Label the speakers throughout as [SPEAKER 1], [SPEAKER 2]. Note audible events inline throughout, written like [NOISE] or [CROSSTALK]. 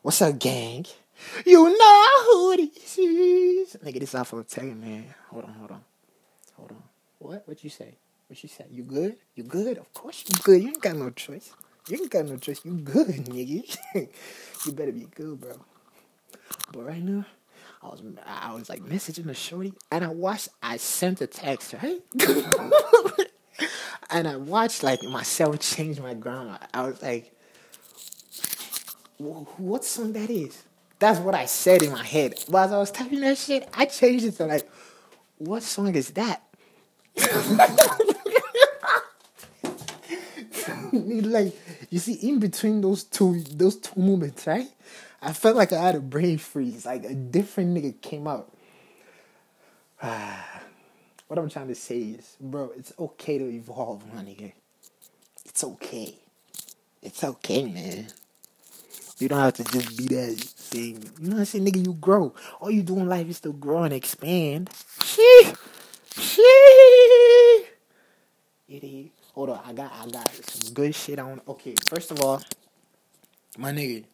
[SPEAKER 1] What's up, gang? You know who this is. Nigga, this off of a tell man. Hold on, hold on. Hold on. What? What you say? What you say? You good? You good? Of course you good. You ain't got no choice. You ain't got no choice. You good, [LAUGHS] nigga. you better be good, bro. But right now, I was I was like messaging the shorty, and I watched. I sent a text, right? [LAUGHS] and I watched like myself change my grammar. I was like, "What song that is?" That's what I said in my head. But as I was typing that shit, I changed it to like, "What song is that?" [LAUGHS] like you see, in between those two those two moments, right? I felt like I had a brain freeze. Like a different nigga came out. [SIGHS] what I'm trying to say is, bro, it's okay to evolve, my nigga. It's okay. It's okay, man. You don't have to just be that thing. You know what I'm saying, nigga? You grow. All you do in life is to grow and expand. Shee, shee. Hold on, I got, I got some good shit on. Okay, first of all, my nigga.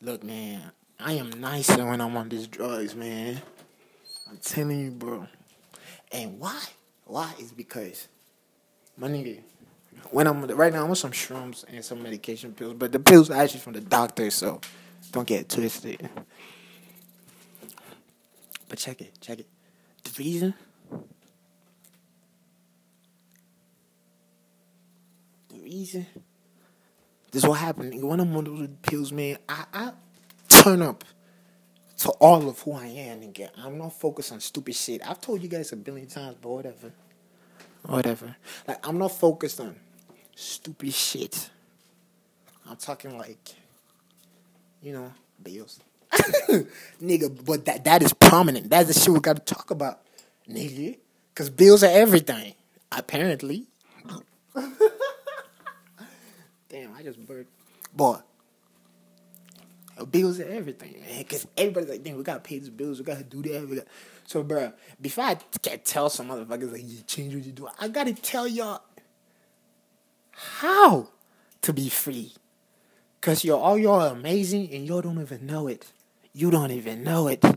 [SPEAKER 1] Look, man, I am nicer when I'm on these drugs, man. I'm telling you, bro. And why? Why is because, my nigga, when I'm right now, I'm on some shrooms and some medication pills, but the pills are actually from the doctor, so don't get twisted. But check it, check it. The reason. The reason. This is what happened. When I'm on those pills, man, I, I turn up to all of who I am, nigga. I'm not focused on stupid shit. I've told you guys a billion times, but whatever. Whatever. Like, I'm not focused on stupid shit. I'm talking like, you know, bills. [COUGHS] nigga, but that that is prominent. That's the shit we gotta talk about, nigga. Cause bills are everything, apparently. [LAUGHS] Damn, I just burped. Boy, bills are everything, man. Cause everybody's like, damn, we gotta pay these bills, we gotta do that. We got... So, bro, before I can tell some motherfuckers like, you change what you do, I gotta tell y'all how to be free. Cause you're all y'all are amazing and y'all don't even know it. You don't even know it. [LAUGHS]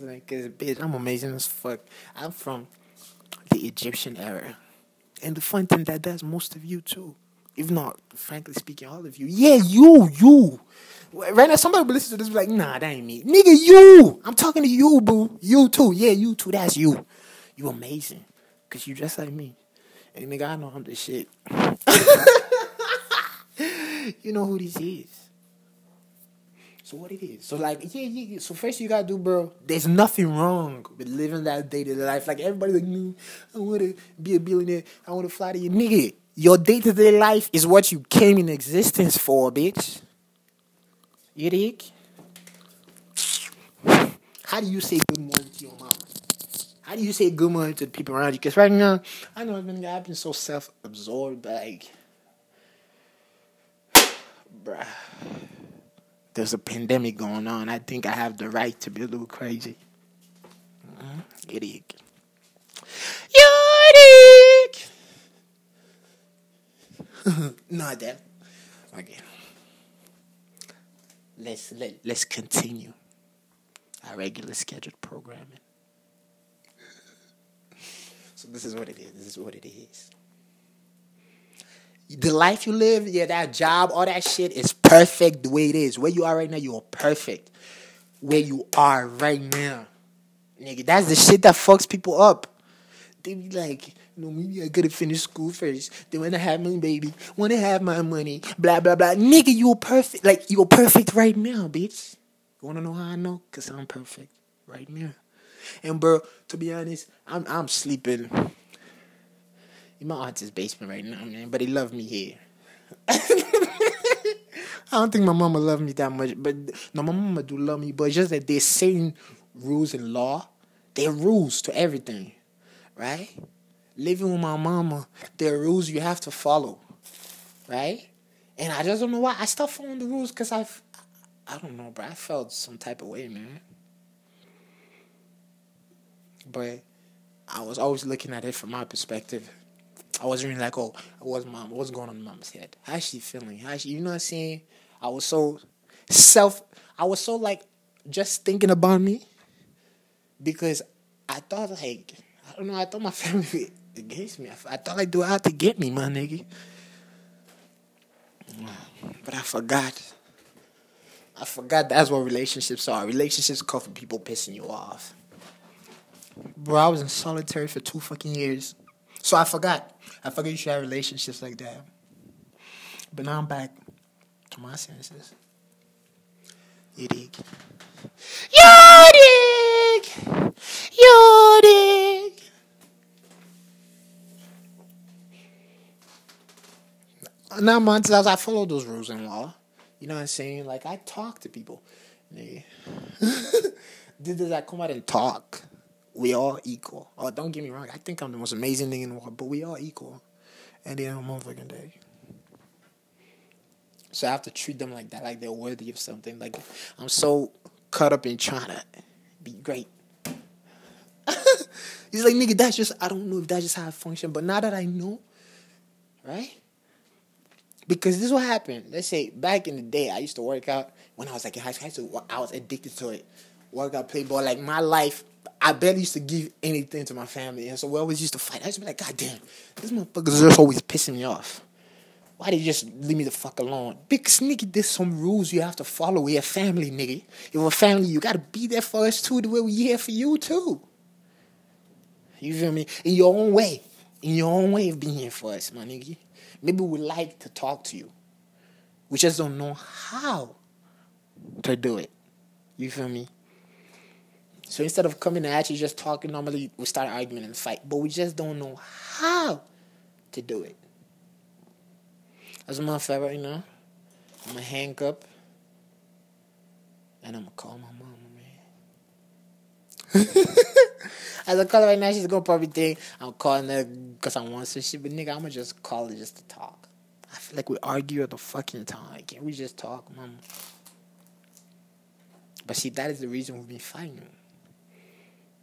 [SPEAKER 1] Like, bitch, I'm amazing as fuck. I'm from the Egyptian era. And the fun thing that does most of you too. If not, frankly speaking, all of you. Yeah, you, you. Right now, somebody will listen to this be like, nah, that ain't me. Nigga, you. I'm talking to you, boo. You too. Yeah, you too. That's you. You amazing. Cause you just like me. And nigga, I know I'm the shit. [LAUGHS] you know who this is. So what it is. So like, yeah, yeah, yeah. So first you gotta do, bro. There's nothing wrong with living that day to life. Like everybody like, I wanna be a billionaire. I wanna fly to your Nigga, your day to day life is what you came in existence for, bitch. You dig? How do you say good morning to your mama? How do you say good morning to the people around you? Because right now, I know I've been, I've been so self absorbed, but like, bruh, there's a pandemic going on. I think I have the right to be a little crazy. Mm-hmm. Idiot. Idiot! [LAUGHS] That. Okay let's let, let's continue our regular scheduled programming. so this is what it is. This is what it is. The life you live, yeah, that job, all that shit is perfect the way it is. Where you are right now, you are perfect. Where you are right now. Nigga, that's the shit that fucks people up. They be like, no, maybe I gotta finish school first. Then when I have my baby, when I have my money, blah blah blah. Nigga, you are perfect. Like you are perfect right now, bitch. You wanna know how I know? Cause I'm perfect right now. And bro, to be honest, I'm I'm sleeping in my aunt's basement right now, man. But he love me here. [LAUGHS] I don't think my mama love me that much, but no, my mama do love me. But just that there's certain rules and law. There are rules to everything, right? living with my mama, there are rules you have to follow, right? And I just don't know why I stopped following the rules because I've, I don't know, but I felt some type of way, man. But I was always looking at it from my perspective. I wasn't really like, oh, what's mom? What's going on in mom's head? How's she feeling? How's she? You know what I'm saying? I was so self. I was so like just thinking about me because I thought like I don't know. I thought my family [LAUGHS] against me. I, I thought like they were out to get me, my nigga. But I forgot. I forgot that's what relationships are. Relationships come from people pissing you off. Bro, I was in solitary for two fucking years. So I forgot. I forgot you should have relationships like that. But now I'm back to my senses. You dig? You dig! You dig! Now, months I follow those rules and law. You know what I'm saying? Like I talk to people. Did [LAUGHS] I come out and talk? We all equal. Oh, don't get me wrong. I think I'm the most amazing thing in the world, but we all equal. At the end of the motherfucking day. So I have to treat them like that, like they're worthy of something. Like I'm so caught up in trying to be great. [LAUGHS] He's like, nigga, that's just I don't know if that's just how I function, but now that I know, right? Because this is what happened. Let's say back in the day, I used to work out when I was like in high school. I was addicted to it. Work out, play ball. Like my life, I barely used to give anything to my family, and so we always used to fight. I used to be like, God damn, this motherfuckers just always pissing me off. Why did you just leave me the fuck alone? Because nigga, there's some rules you have to follow. We're a family, nigga. If we're a family, you gotta be there for us too, the way we here for you too. You feel me? In your own way. In your own way of being here for us, my nigga. Maybe we like to talk to you. We just don't know how to do it. You feel me? So instead of coming at you just talking normally, we start arguing and fight. But we just don't know how to do it. As a matter of fact, right now, I'm gonna hang up and I'm gonna call my mama. [LAUGHS] As I call her right now, she's gonna probably think I'm calling her because I want some shit. But nigga, I'm gonna just call her just to talk. I feel like we argue at the fucking time. Can't we just talk, mama? But see, that is the reason we've been fighting.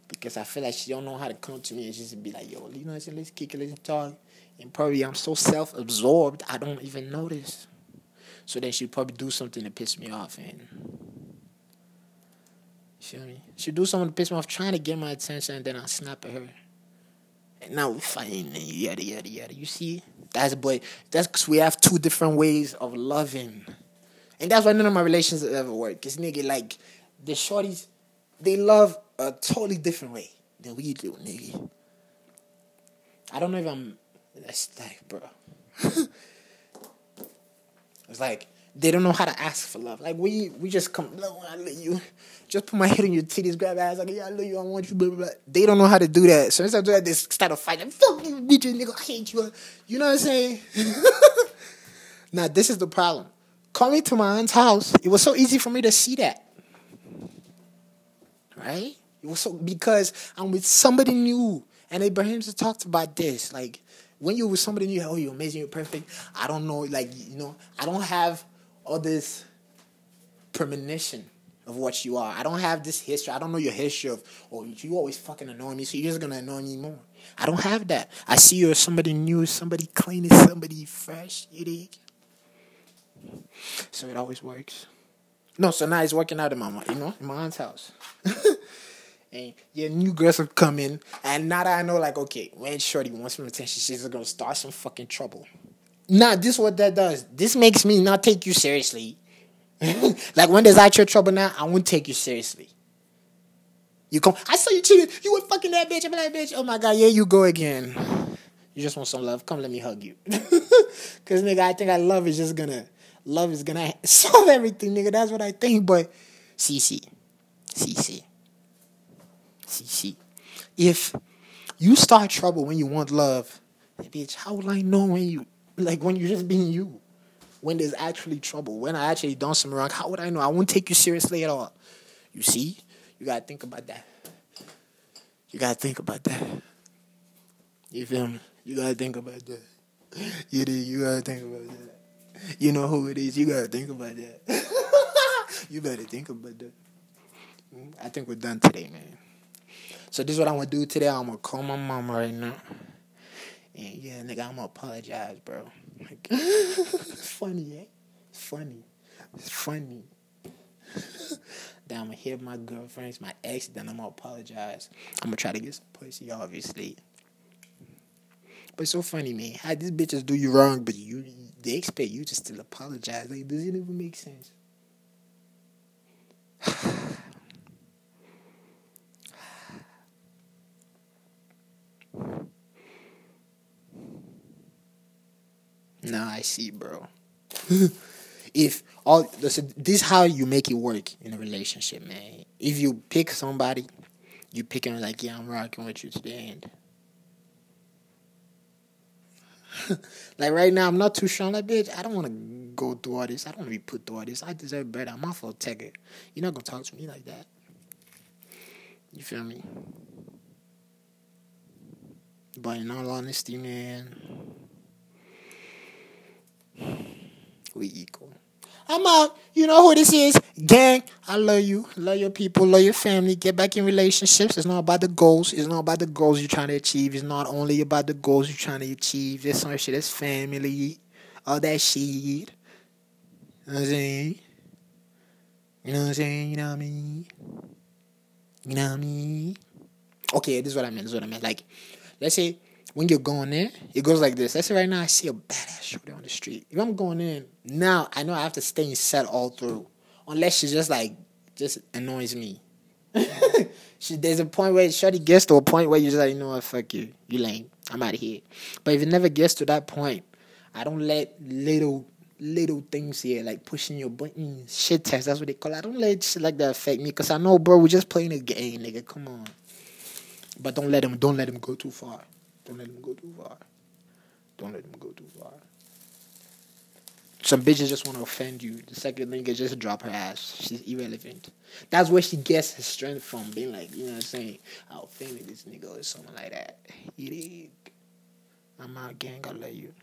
[SPEAKER 1] Because I feel like she don't know how to come to me and she's just be like, yo, you know what? Let's kick it, let's talk. And probably I'm so self absorbed, I don't even notice. So then she'd probably do something to piss me off. And feel me? She'd do something to piss me off, trying to get my attention, and then I'll snap at her. And now we're fighting, and yada, yada, yada. You see? That's, boy, that's because we have two different ways of loving. And that's why none of my relationships ever work. Because, nigga, like, the shorties, they love a totally different way than we do, nigga. I don't know if I'm that's like, bro. [LAUGHS] it's like they don't know how to ask for love. Like we we just come, no, I love you. Just put my [LAUGHS] head on your titties, grab ass, like yeah, I love you, I want you, blah blah blah. They don't know how to do that. So instead of that, they start a fight. Like, Fuck you, bitch, nigga, I hate you. You know what I'm saying? [LAUGHS] now this is the problem. Coming to my aunt's house, it was so easy for me to see that. Right? It was so because I'm with somebody new. And Abraham just talked about this. Like when you're with somebody new, oh, you're amazing, you're perfect. I don't know, like, you know, I don't have all this premonition of what you are. I don't have this history. I don't know your history of, oh, you always fucking annoy me, so you're just gonna annoy me more. I don't have that. I see you as somebody new, somebody clean, somebody fresh, you dig? So it always works. No, so now it's working out in my, you know, in my aunt's house. [LAUGHS] and your new girls will come in, and now that I know, like, okay, when Shorty wants some attention, she's gonna start some fucking trouble. Nah, this what that does. This makes me not take you seriously. [LAUGHS] like when there's actual trouble now, I won't take you seriously. You come, I saw you cheating. You were fucking that bitch. I'm like, bitch. Oh my god, yeah, you go again. You just want some love. Come, let me hug you. [LAUGHS] Cause nigga, I think I love is just gonna, love is gonna [LAUGHS] solve everything, nigga. That's what I think. But, CC, CC. See. If you start trouble when you want love, bitch, how will I know when you like when you're just being you? When there's actually trouble, when I actually done something wrong, how would I know? I won't take you seriously at all. You see? You gotta think about that. You gotta think about that. You feel me? You gotta think about that. You do, you gotta think about that. You know who it is, you gotta think about that. [LAUGHS] you better think about that. Mm, I think we're done today, man. So this is what I'm gonna do today. I'm gonna call my mom right now. And yeah, nigga, I'm gonna apologize, bro. Like, [LAUGHS] it's funny, eh? It's funny. It's funny. then I'm gonna hit my girlfriends, my ex, then I'm gonna apologize. I'm gonna try to get some pussy, obviously. But it's so funny, man. How these bitches do you wrong, but you they expect you to still apologize. Like, does it even make sense? Nah, I see, bro. [LAUGHS] if all this is how you make it work in a relationship, man. If you pick somebody, you pick them like, yeah, I'm rocking with you to the end. like right now, I'm not too sure. like, bitch, I don't want to go through all this. I don't want to be put through all this. I deserve better. I'm off for a You're not gonna talk to me like that. You feel me? But in all honesty, man, we equal. I'm out. You know who this is. Gang, I love you. Love your people. Love your family. Get back in relationships. It's not about the goals. It's not about the goals you're trying to achieve. It's not only about the goals you're trying to achieve. There's some shit that's family. All that shit. You know what I'm saying? You know what I'm saying? You know what I mean? You know what I mean? Okay, this is what I meant. This is what I meant. Like, let's say when you're going in, it goes like this. Let's say right now I see a badass shorty on the street. If I'm going in, now I know I have to stay in set all through. Unless she just like just annoys me. [LAUGHS] she, there's a point where shorty gets to a point where you're just like, you know what, fuck you. You lame. I'm out of here. But if it never gets to that point, I don't let little little things here, like pushing your button, shit test, that's what they call it. I don't let shit like that affect me, cause I know, bro, we're just playing a game, nigga. Come on. But don't let him, don't let him go too far. Don't let them go too far. Don't let them go too far. Some bitches just want to offend you. The second thing is just drop her ass. She's irrelevant. That's where she gets her strength from. Being like, you know what I'm saying? I'll offend this nigga or something like that. You? I'm out, gang. I love you.